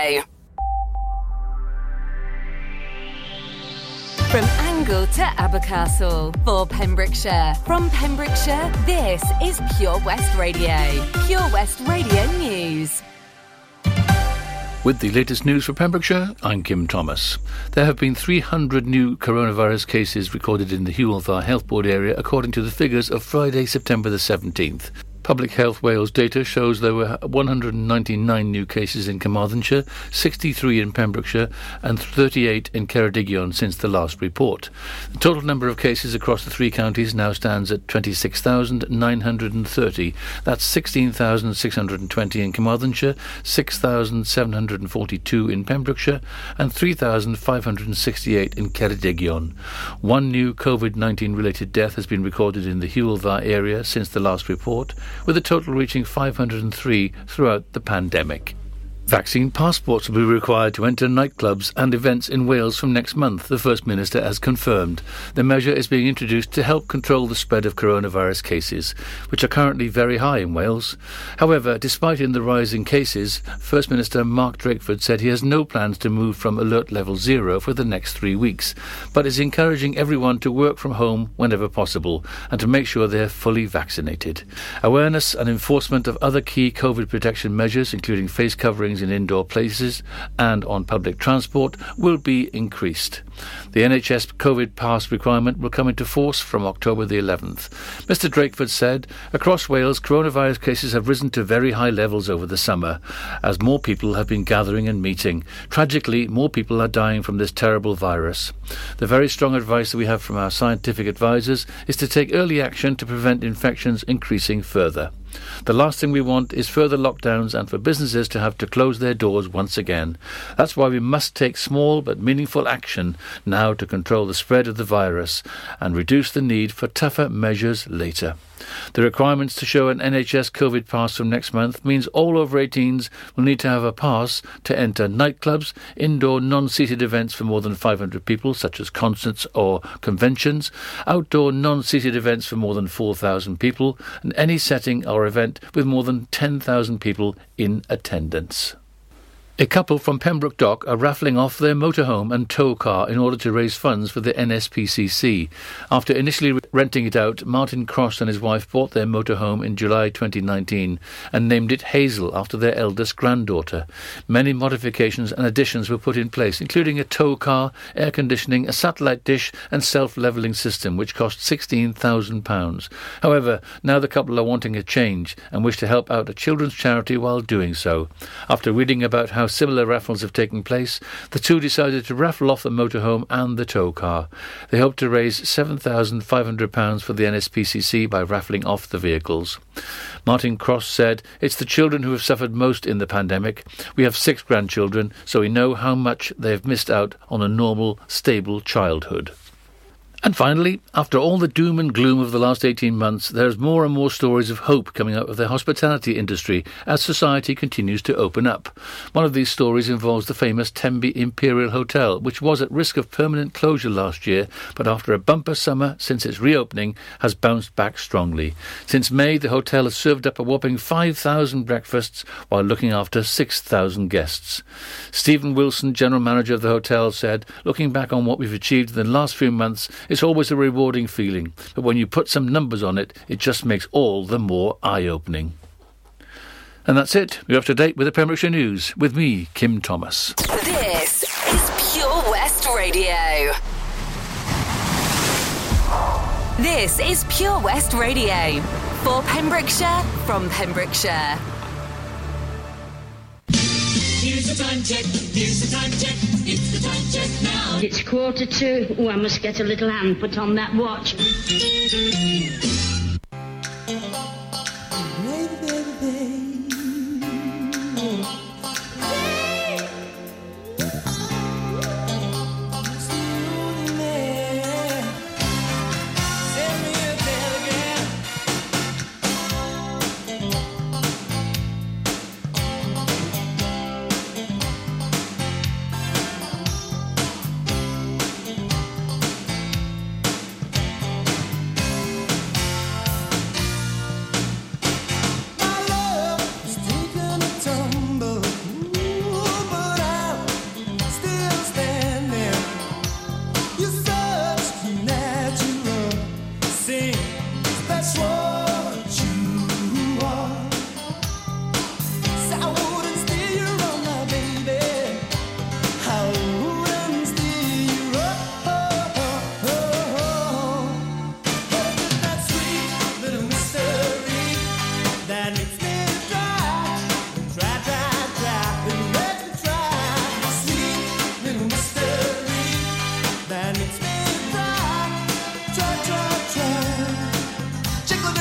Radio. From Angle to Abercastle for Pembrokeshire. From Pembrokeshire, this is Pure West Radio. Pure West Radio News. With the latest news for Pembrokeshire, I'm Kim Thomas. There have been 300 new coronavirus cases recorded in the Hywel Dda Health Board area according to the figures of Friday, September the 17th. Public Health Wales data shows there were 199 new cases in Carmarthenshire, 63 in Pembrokeshire, and 38 in Ceredigion since the last report. The total number of cases across the three counties now stands at 26,930. That's 16,620 in Carmarthenshire, 6,742 in Pembrokeshire, and 3,568 in Ceredigion. One new COVID 19 related death has been recorded in the Hywel Dda area since the last report with a total reaching 503 throughout the pandemic. Vaccine passports will be required to enter nightclubs and events in Wales from next month, the First Minister has confirmed. The measure is being introduced to help control the spread of coronavirus cases, which are currently very high in Wales. However, despite in the rise in cases, First Minister Mark Drakeford said he has no plans to move from alert level zero for the next three weeks, but is encouraging everyone to work from home whenever possible and to make sure they are fully vaccinated. Awareness and enforcement of other key COVID protection measures, including face coverings in indoor places and on public transport will be increased. The NHS COVID pass requirement will come into force from October the 11th. Mr Drakeford said, across Wales, coronavirus cases have risen to very high levels over the summer, as more people have been gathering and meeting. Tragically, more people are dying from this terrible virus. The very strong advice that we have from our scientific advisors is to take early action to prevent infections increasing further. The last thing we want is further lockdowns and for businesses to have to close their doors once again. That's why we must take small but meaningful action now to control the spread of the virus and reduce the need for tougher measures later. The requirements to show an NHS COVID pass from next month means all over 18s will need to have a pass to enter nightclubs, indoor non-seated events for more than 500 people, such as concerts or conventions, outdoor non-seated events for more than 4,000 people, and any setting or event with more than 10,000 people in attendance. A couple from Pembroke Dock are raffling off their motorhome and tow car in order to raise funds for the NSPCC. After initially renting it out, Martin Cross and his wife bought their motorhome in July 2019 and named it Hazel after their eldest granddaughter. Many modifications and additions were put in place, including a tow car, air conditioning, a satellite dish, and self-levelling system, which cost £16,000. However, now the couple are wanting a change and wish to help out a children's charity while doing so. After reading about how similar raffles have taken place, the two decided to raffle off the motorhome and the tow car. They hope to raise £7,500 for the NSPCC by raffling off the vehicles. Martin Cross said, It's the children who have suffered most in the pandemic. We have six grandchildren, so we know how much they have missed out on a normal, stable childhood. And finally, after all the doom and gloom of the last 18 months, there's more and more stories of hope coming out of the hospitality industry as society continues to open up. One of these stories involves the famous Tenby Imperial Hotel, which was at risk of permanent closure last year, but after a bumper summer since its reopening has bounced back strongly. Since May, the hotel has served up a whopping 5,000 breakfasts while looking after 6,000 guests. Stephen Wilson, general manager of the hotel, said, looking back on what we've achieved in the last few months, it's always a rewarding feeling, but when you put some numbers on it, it just makes all the more eye opening. And that's it. You're up to date with the Pembrokeshire News with me, Kim Thomas. This is Pure West Radio. This is Pure West Radio. For Pembrokeshire, from Pembrokeshire. The time check. Here's the time check. It's the time check now. It's quarter to. Oh, I must get a little hand put on that watch.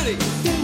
Hey!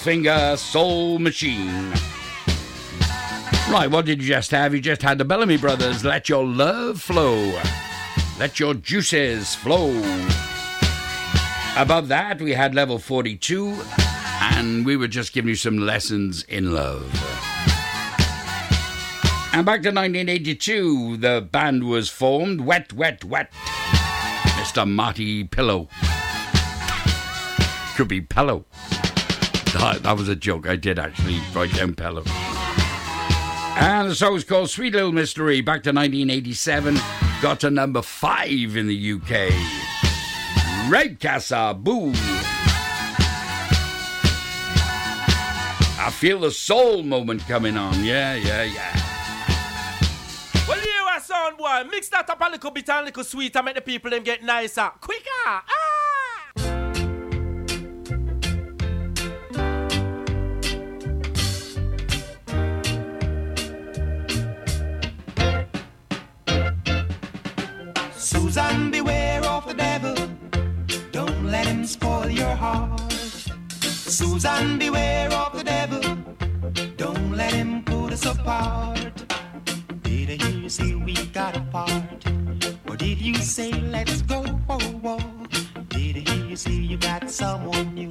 Finger, Soul Machine. Right, what did you just have? You just had the Bellamy Brothers, Let Your Love Flow. Let Your Juices Flow. Above that, we had level 42, and we were just giving you some lessons in love. And back to 1982, the band was formed, Wet, Wet, Wet. Mr. Marty Pillow. Could be Pello. That, that was a joke. I did actually write down Pello. And the song was called Sweet Little Mystery. Back to 1987. Got to number five in the UK. Red Casa Boo. I feel the soul moment coming on. Yeah, yeah, yeah. Well, you are sound boy. Mix that up a little bit and a little sweet and make the people them get nicer. Quicker. Ah! Susan, beware of the devil. Don't let him put us apart. Did I hear you say we got apart? Or did you say let's go a walk? Did I hear you say you got someone new?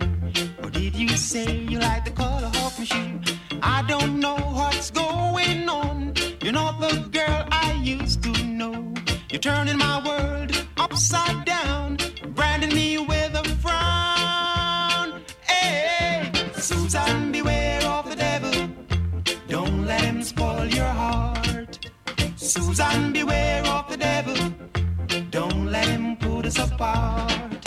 Or did you say you like the color of my? I don't know what's going on. You're not the girl I used to know. You're turning my world upside down, branding me with a frown. Susan, beware of the devil. Don't let him spoil your heart. Susan, beware of the devil. Don't let him put us apart.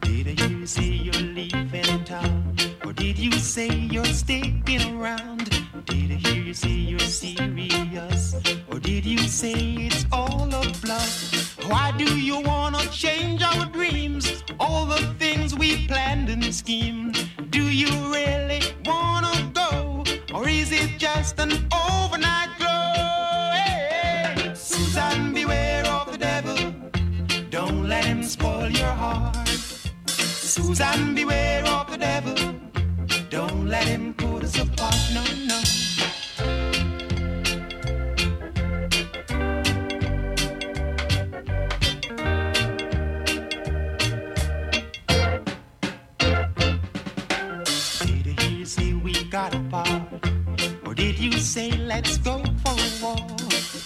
Did you say you're leaving town? Or did you say you're sticking around? Did I hear you say you're serious? Or did you say it's all a bluff? Why do you wanna change our dreams? All the things we planned and schemed. Do you really wanna go? Or is it just an overnight glow? Hey, Susan, beware of the devil. Don't let him spoil your heart. Susan, beware of the devil. Don't let him put us apart. No, no. You say let's go for a walk?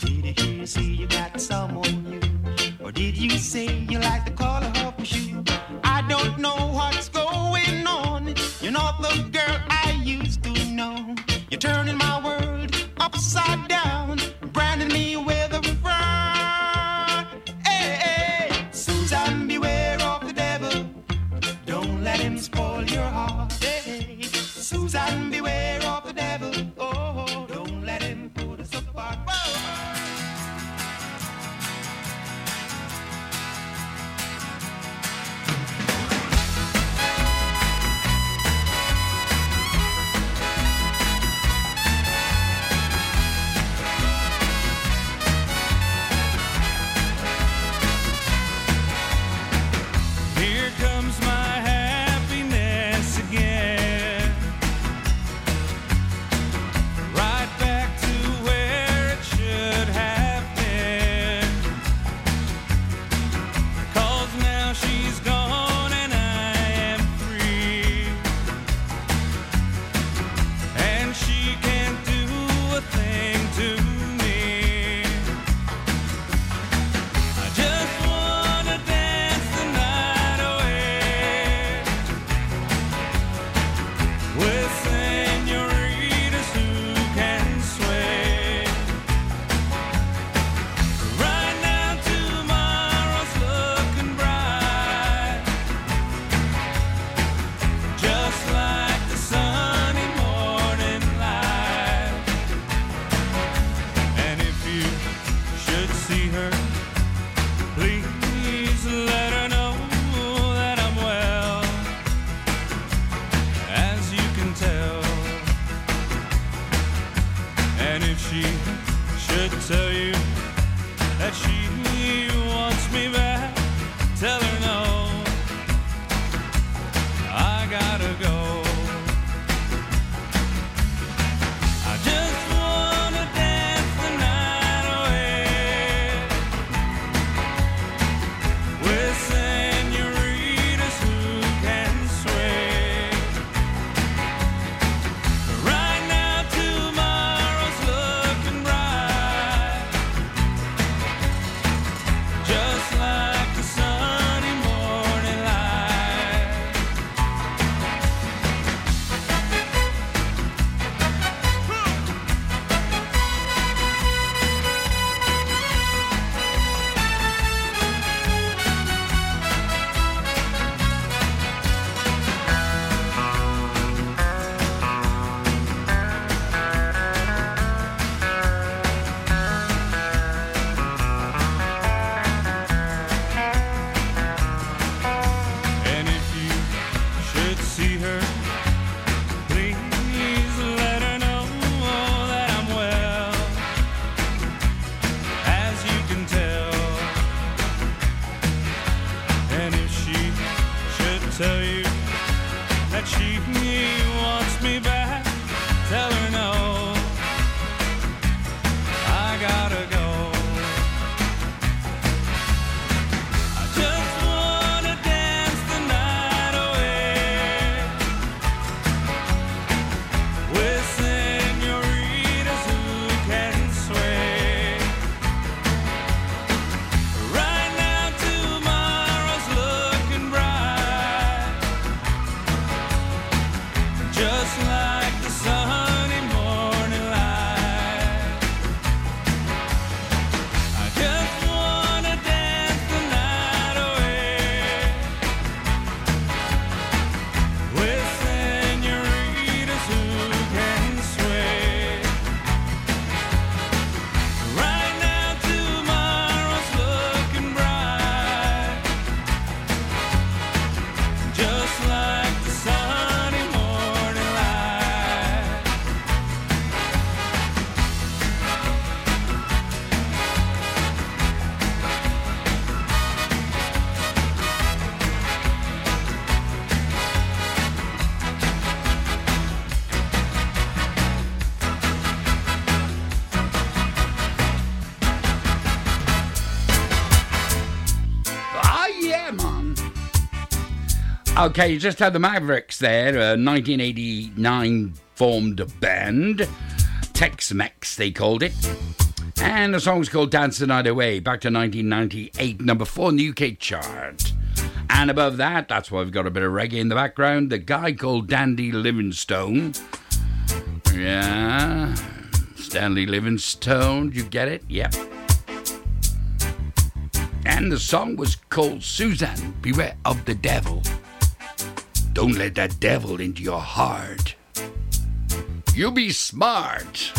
Did I hear you say you got someone new? Or did you say you like the color of my shoe? I don't know what's going on. You're not the girl I used to know. You're turning my world upside down, Okay, you just had the Mavericks there, a 1989 formed band. Tex Mex, they called it. And the song was called Dance the Night Away, back to 1998, number four in the UK chart. And above that, that's why we've got a bit of reggae in the background, the guy called Dandy Livingstone. Yeah, Stanley Livingstone, you get it? Yep. And the song was called Suzanne, Beware of the Devil. Don't let that devil into your heart. You be smart.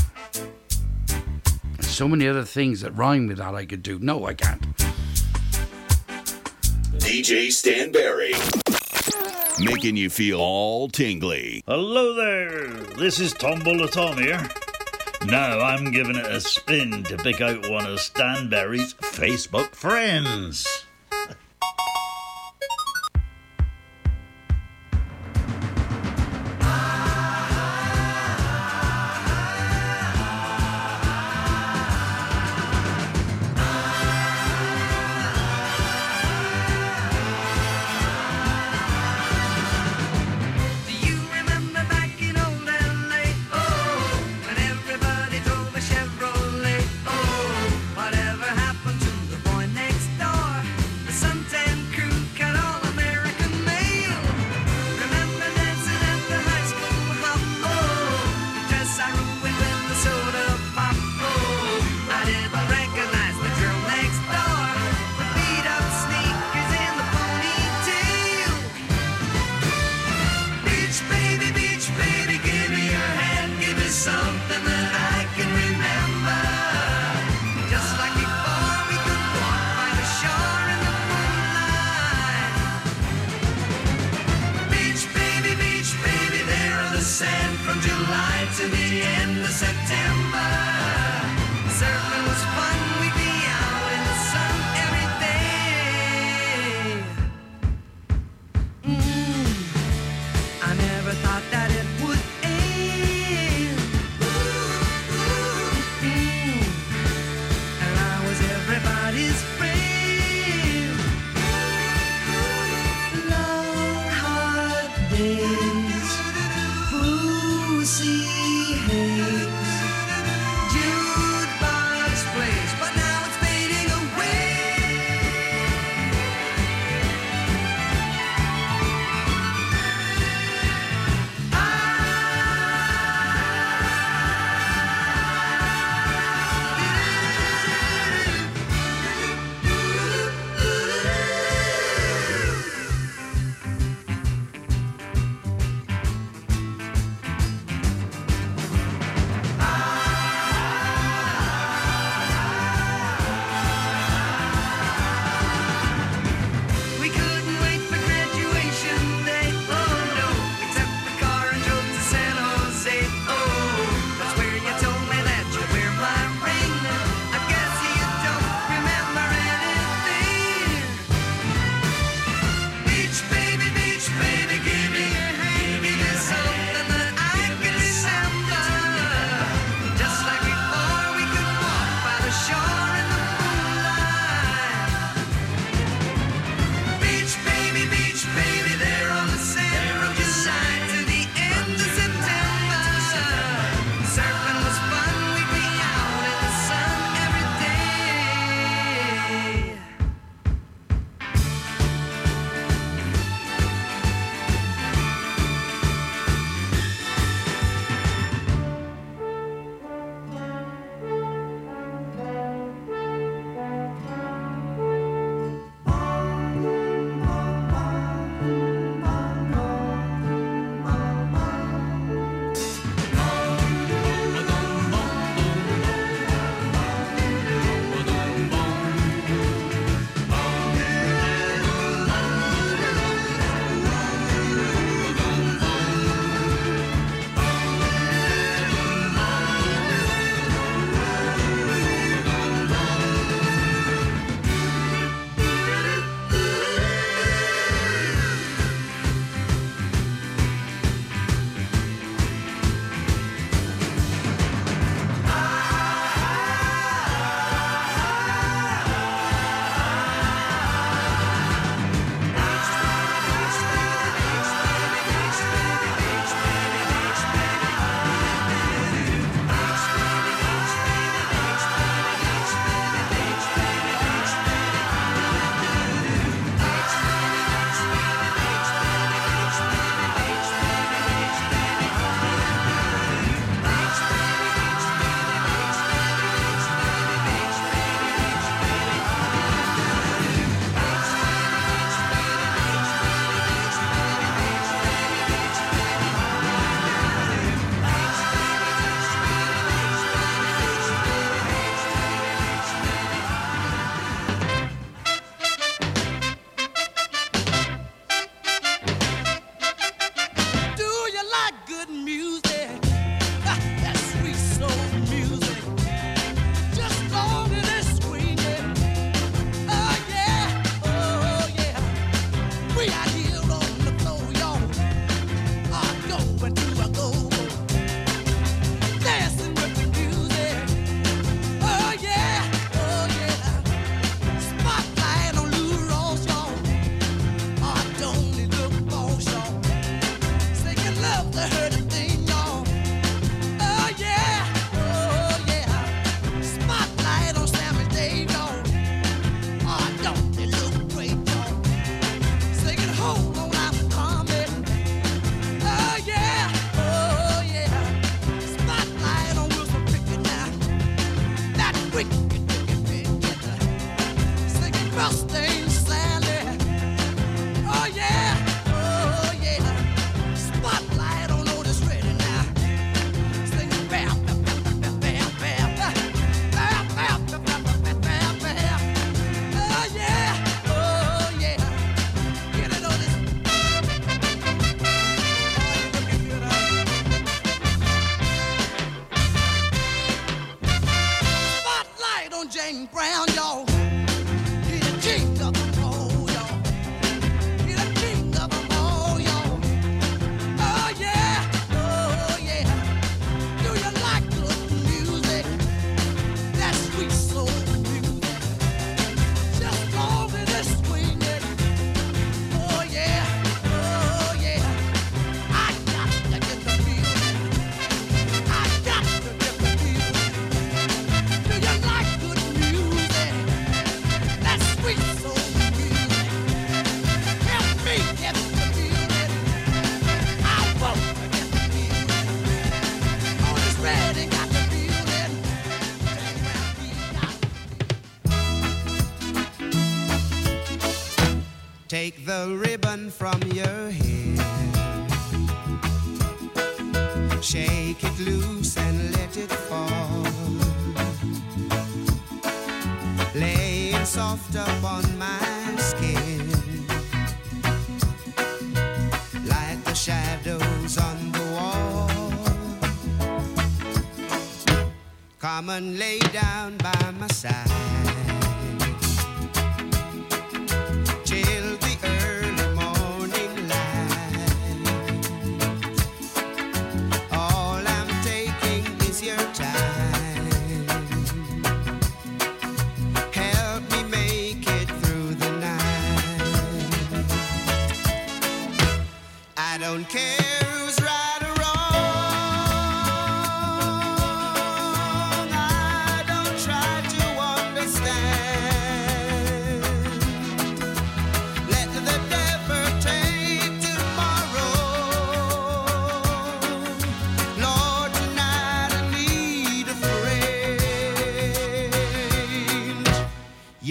So many other things that rhyme with that I could do. No, I can't. DJ Stan Berry. Making you feel all tingly. Hello there, this is Tombola Tom here. Now I'm giving it a spin to pick out one of Stan Berry's Facebook friends.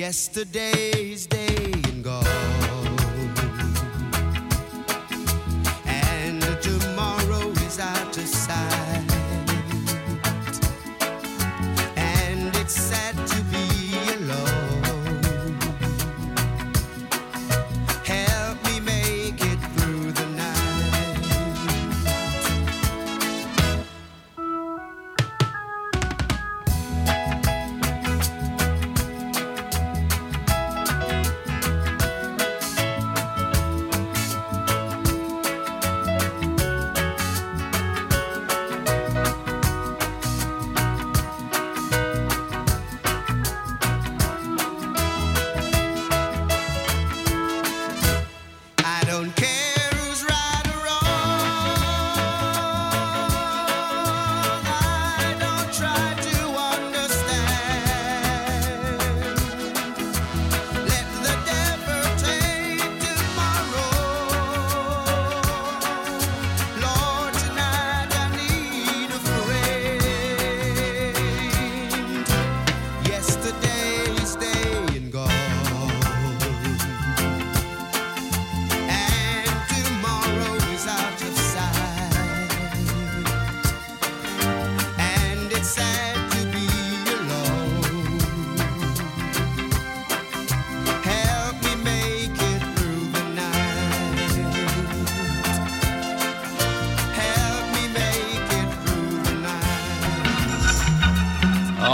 yesterday.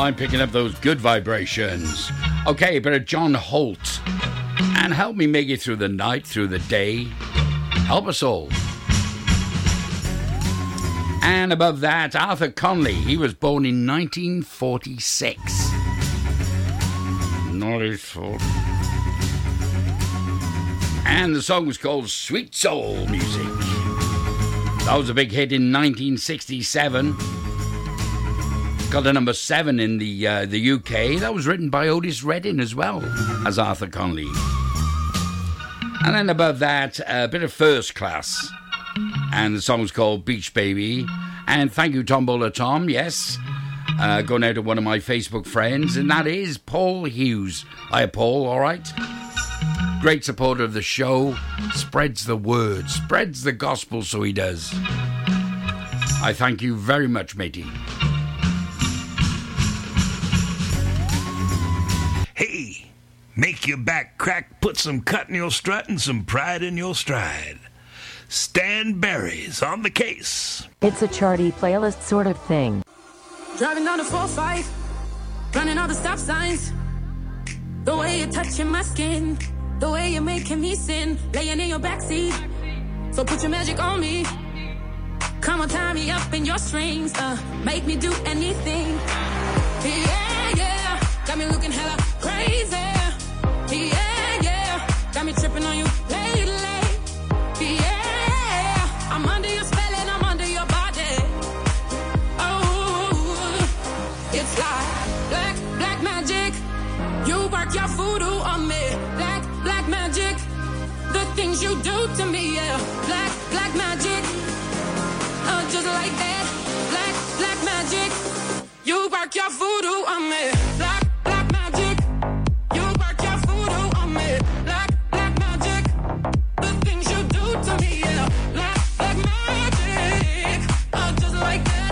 I'm picking up those good vibrations. Okay, but John Holt. And help me make it through the night, through the day. Help us all. And above that, Arthur Conley. He was born in 1946. Not his fault. And the song was called Sweet Soul Music. That was a big hit in 1967. Got a number seven in the uh, the UK. That was written by Otis Redding as well as Arthur Conley. And then above that, a bit of first class. And the song's called Beach Baby. And thank you, Tombola Tom, yes. uh, going out to one of my Facebook friends, and that is Paul Hughes. Hi, Paul, all right? Great supporter of the show, spreads the word, spreads the gospel, so he does. I thank you very much, matey. Make your back crack, put some cut in your strut and some pride in your stride. Stan Berry's on the case. It's a charty playlist sort of thing. Driving down the 4-5, running all the stop signs. The way you're touching my skin, the way you're making me sin, laying in your backseat. So put your magic on me. Come on, tie me up in your strings, uh, make me do anything. Yeah, yeah, got me looking hella crazy. Got me tripping on you lately. Yeah, I'm under your spell and I'm under your body. Oh, it's like black, black magic. You work your voodoo on me. Black, black magic. The things you do to me, yeah. Black, black magic. Uh, just like that. Black, black magic. You work your voodoo on me. Like that.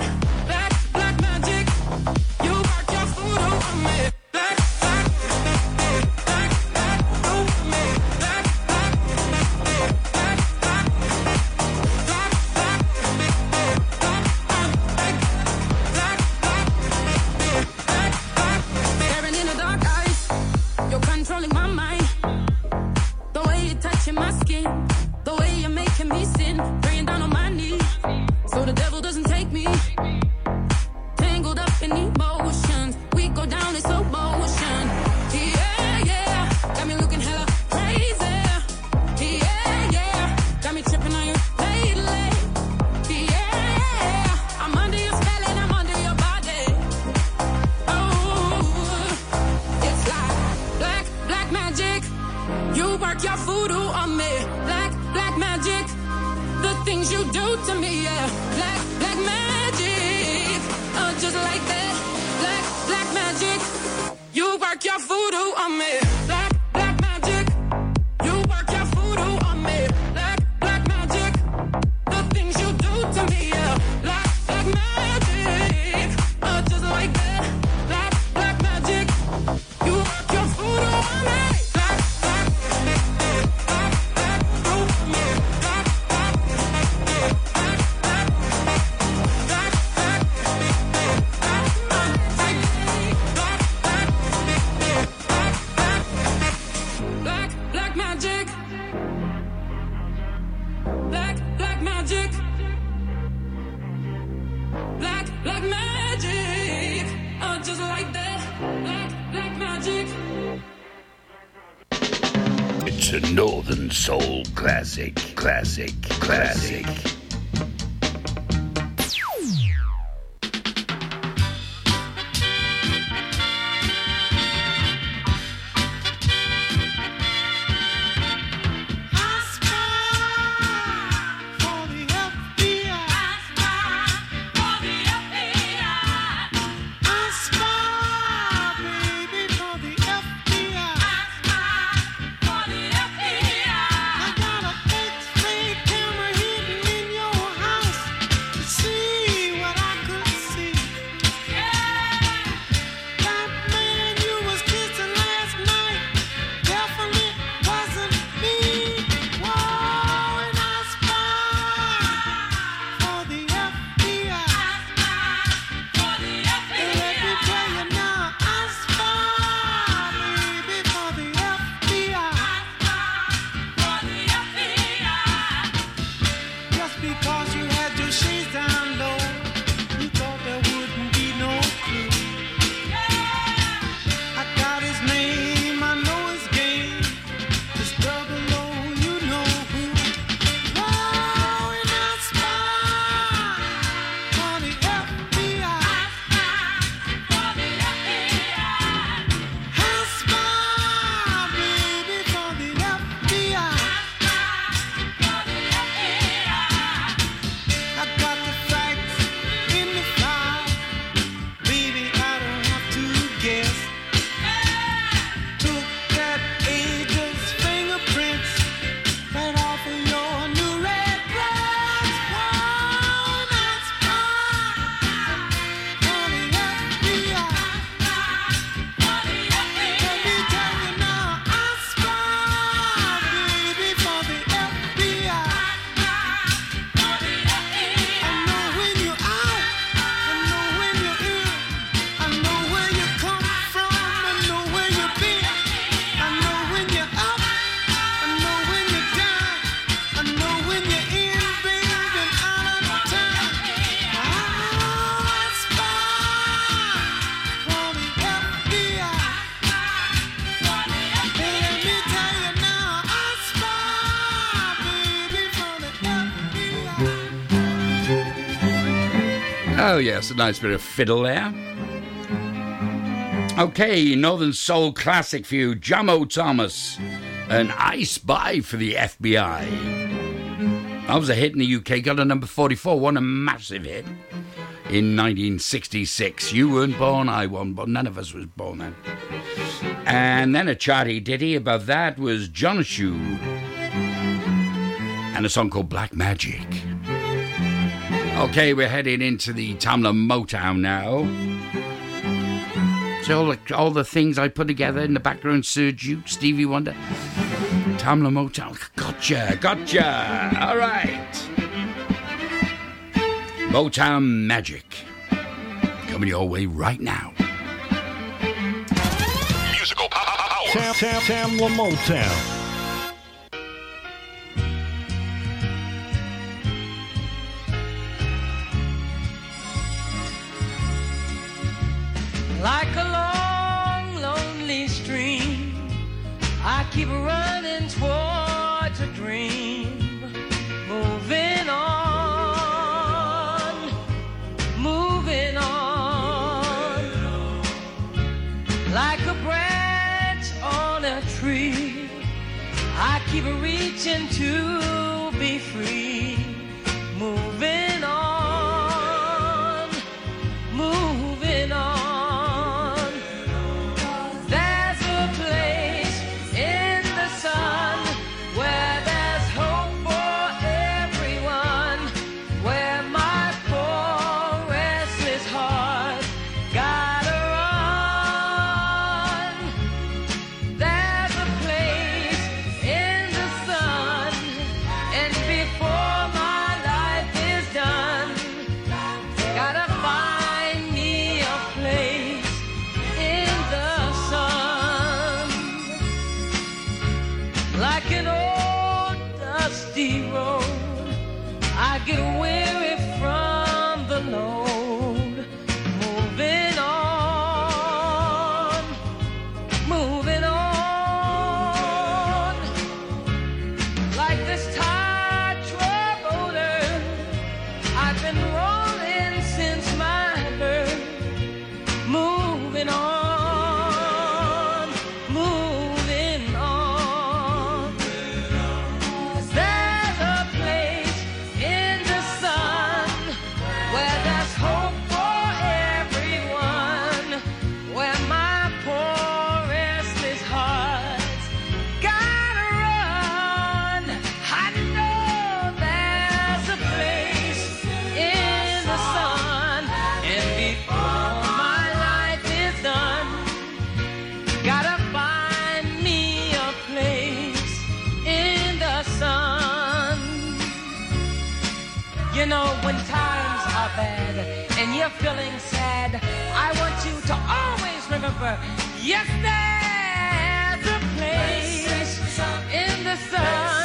It's a Northern Soul classic, classic, classic. I yes, a nice bit of fiddle there. Okay, Northern Soul classic for you, Jamo Thomas. An I Spy for the FBI. That was a hit in the UK, got a number 44, won a massive hit in 1966. You weren't born, I wasn't born, none of us was born then. And then a charty ditty above that was Jonasu and a song called Black Magic. Okay, we're heading into the Tamla Motown now. So all the, all the things I put together in the background, Sir Duke, Stevie Wonder, Tamla Motown. Gotcha, gotcha. All right. Motown Magic. Coming your way right now. Musical power. Tam, tam, Tamla Motown. Like a long, lonely stream, I keep running towards a dream. Moving on, moving on. Like a branch on a tree, I keep reaching to you're feeling sad, I want you to always remember yes, there's a place in the sun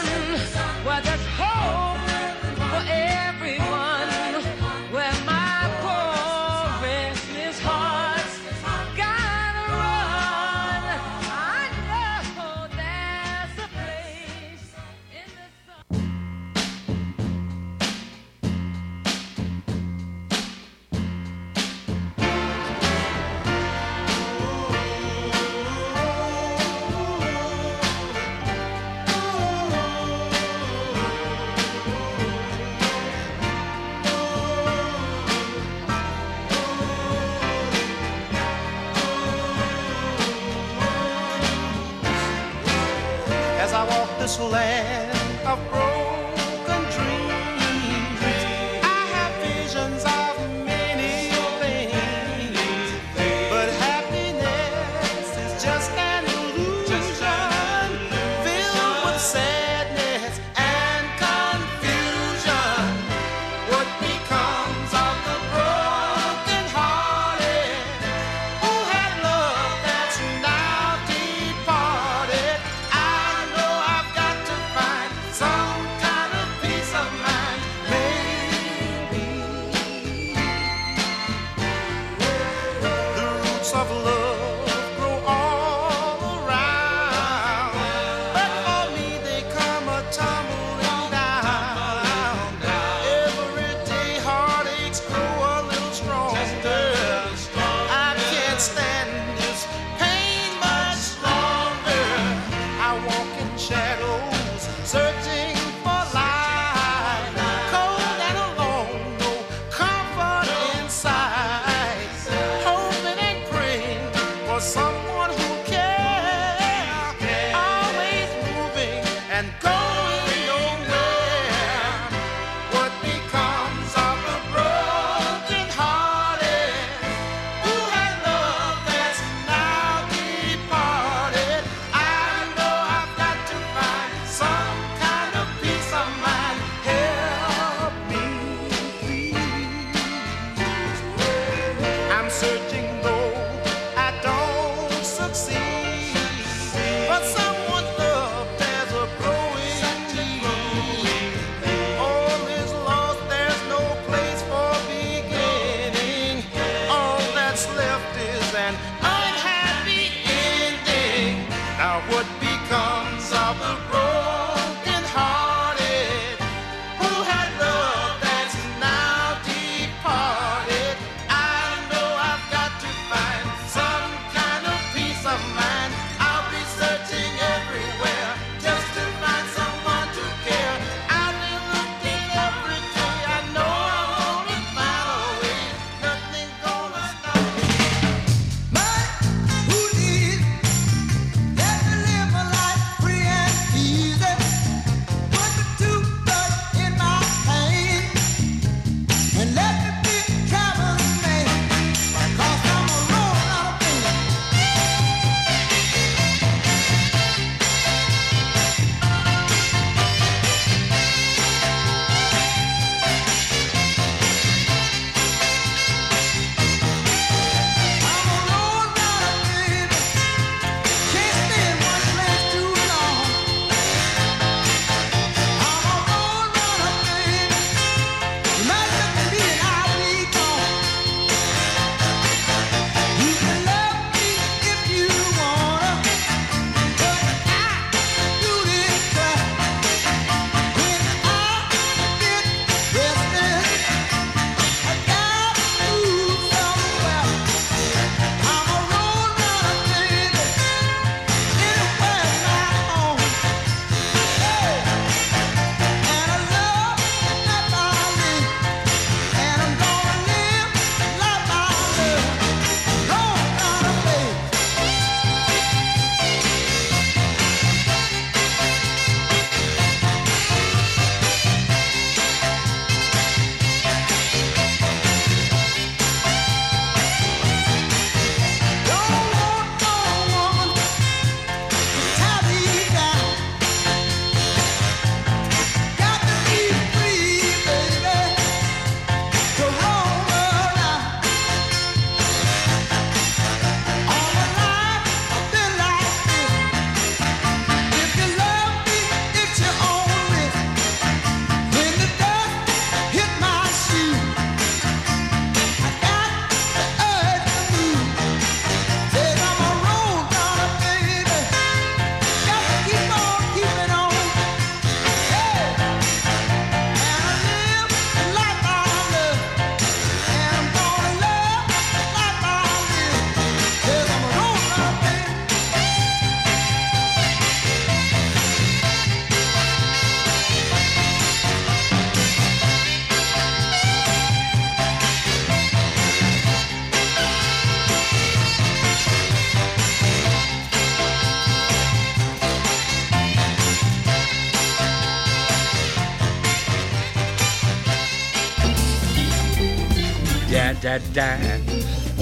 Da da.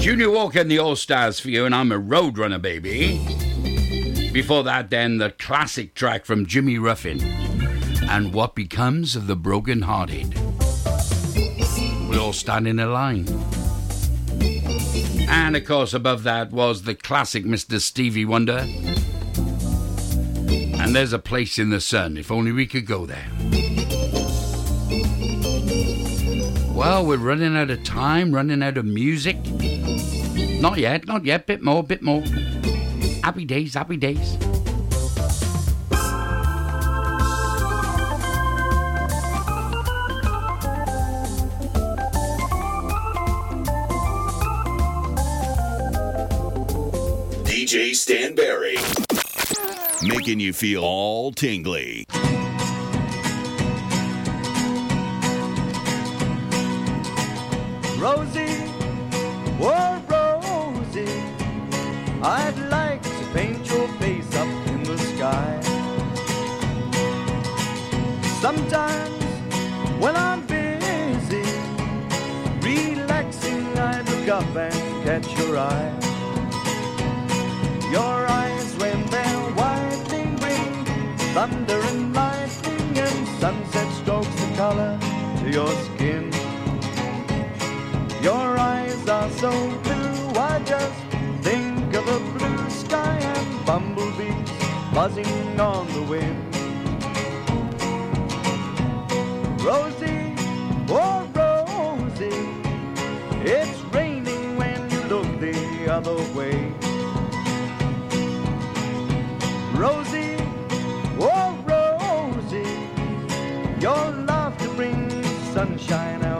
Junior Walker and the All Stars for you, and I'm a Roadrunner, baby. Before that, then, the classic track from Jimmy Ruffin. And what becomes of the broken hearted? We all stand in a line. And of course, above that was the classic Mr. Stevie Wonder. And there's a place in the sun, if only we could go there. Well, we're running out of time, running out of music. Not yet, not yet. Bit more, bit more. Happy days, happy days. DJ Stan Berry. Making you feel all tingly. Sometimes when I'm busy, relaxing, I look up and catch your eye. Your eyes when they're whitening green, thunder and lightning and sunset strokes the color to your skin. Your eyes are so blue, I just think of a blue sky and bumblebees buzzing on the wind. Rosie, oh Rosie, it's raining when you look the other way. Rosie, oh Rosie, your love to bring sunshine out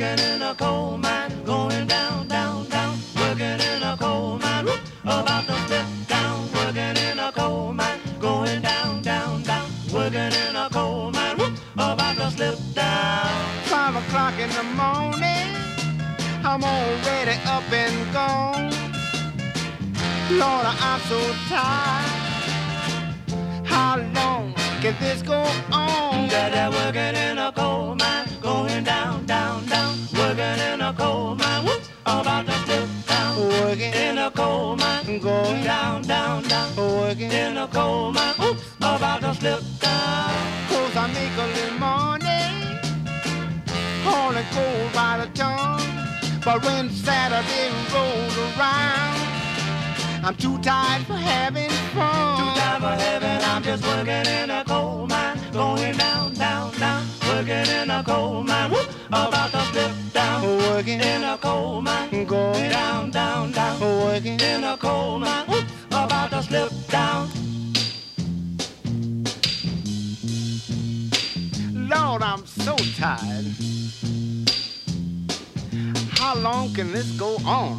Working in a coal mine, going down, down, down. Working in a coal mine, whoop, about to slip down. Working in a coal mine, going down, down, down. Working in a coal mine, whoop, about to slip down. Five o'clock in the morning, I'm already up and gone. Lord, I'm so tired. How long can this go on? That working in a a coal mine, whoop, about to slip down. Working in a coal mine, going down, down, down. Working in a coal mine, whoop, about to slip down. Cause I make a little money, hauling coal by the ton. But when Saturday rolls around, I'm too tired for having fun. Too tired for having, I'm just working in a coal mine, going down, down, down. Working in a coal mine, whoop, about to slip down. Working in a coal mine, going down, down, down. Working in a coal mine, whoop, about to slip down. Lord, I'm so tired. How long can this go on?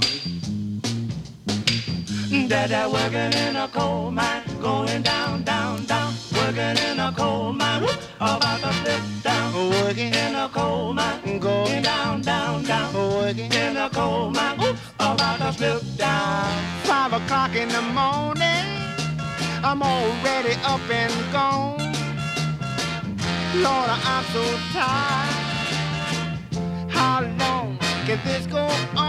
Dada working in a coal mine, going down, down, down. Working in a coal mine, about to slip down. Working in a coal mine, going down, down, down. Working in a coal mine, about to slip down. Five o'clock in the morning, I'm already up and gone. Lord, I'm so tired. How long can this go on?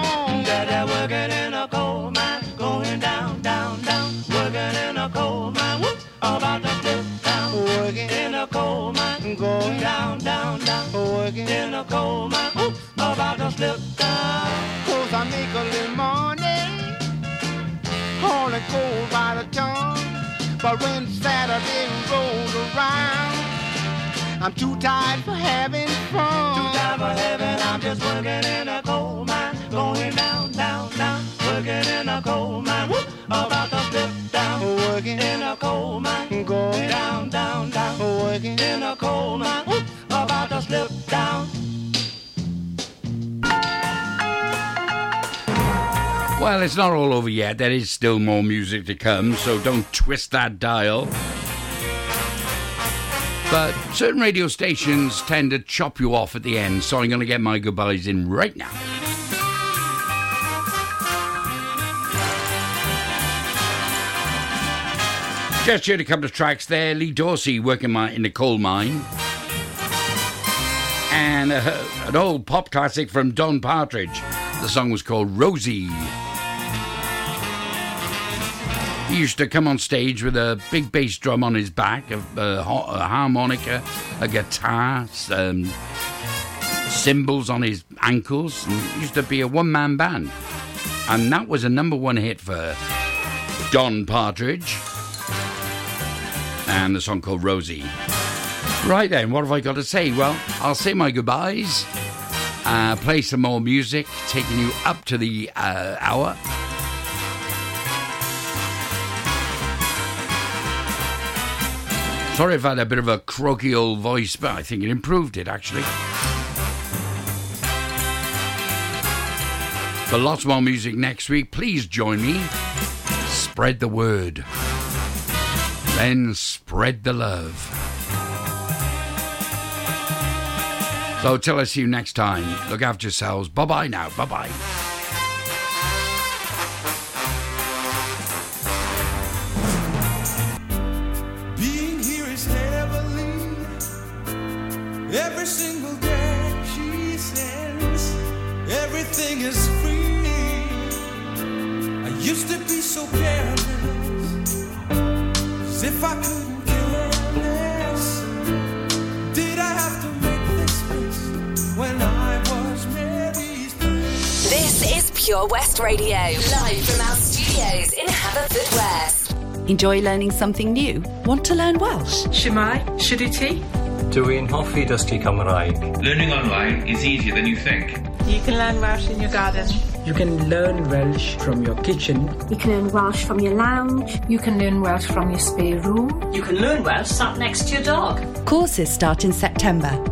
Slip down. Cause I make a little money, hauling coal by the ton. But when Saturday rolls around, I'm too tired for having fun. Too tired for having, I'm just working in a coal mine, going down, down, down. Working in a coal mine, whoop, about to slip down. Working in a coal mine, going down, down, down. Working in a coal mine, whoop, about to slip down. Well, it's not all over yet. There is still more music to come, so don't twist that dial. But certain radio stations tend to chop you off at the end, so I'm going to get my goodbyes in right now. Just heard a couple of tracks there. Lee Dorsey working my, in the coal mine. And uh, an old pop classic from Don Partridge. The song was called Rosie. He used to come on stage with a big bass drum on his back, a, a, a harmonica, a guitar, um, cymbals on his ankles, and used to be a one man band. And that was a number one hit for Don Partridge. And the song called Rosie. Right then, what have I got to say? Well, I'll say my goodbyes, uh, play some more music, taking you up to the uh, hour. Sorry if I had a bit of a croaky old voice, but I think it improved it actually. For lots more music next week, please join me. Spread the word. Then spread the love. So till I see you next time, look after yourselves. Bye bye now. Bye bye. Everything is free. I used to be so careless, as if I couldn't care less. Did I have to make this space when I was Mary's This is Pure West Radio, live from our studios in Haverfordwest. Enjoy learning something new? Want to learn Welsh? Shemai, Shuduti? Dwi'n hoffi dysgu Cymraeg. Learning online is easier than you think. You can learn Welsh in your garden. You can learn Welsh from your kitchen. You can learn Welsh from your lounge. You can learn Welsh from your spare room. You can learn Welsh sat next to your dog. Courses start in September.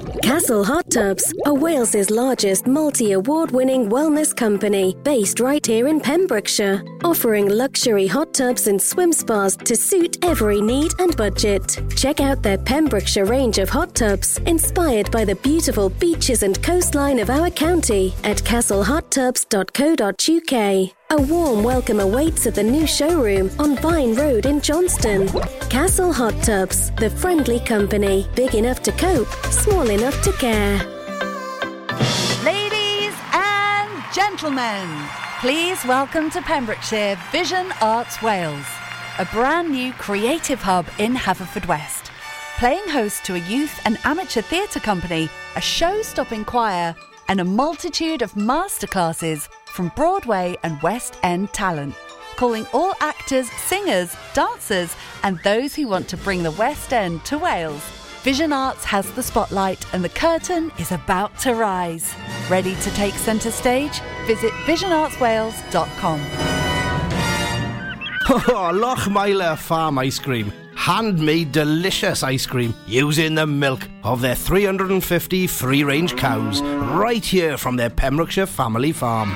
Castle Hot Tubs are Wales's largest multi-award winning wellness company based right here in Pembrokeshire, offering luxury hot tubs and swim spas to suit every need and budget. Check out their Pembrokeshire range of hot tubs inspired by the beautiful beaches and coastline of our county at castlehottubs.co.uk. A warm welcome awaits at the new showroom on Vine Road in Johnston. Castle Hot Tubs, the friendly company, big enough to cope, small enough to care. Ladies and gentlemen, please welcome to Pembrokeshire Vision Arts Wales, a brand new creative hub in Haverfordwest. Playing host to a youth and amateur theatre company, a show stopping choir, and a multitude of masterclasses from Broadway and West End talent. Calling all actors, singers, dancers, and those who want to bring the West End to Wales. Vision Arts has the spotlight and the curtain is about to rise. Ready to take centre stage? Visit visionartswales.com. Oh, Lochmeyler Farm Ice Cream. Handmade delicious ice cream using the milk of their 350 free range cows right here from their Pembrokeshire family farm.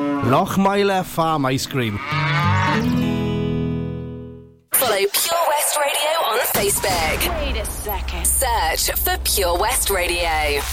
Lochmeyler Farm Ice Cream. Follow Pure West Radio on Facebook. Wait a second. Search for Pure West Radio.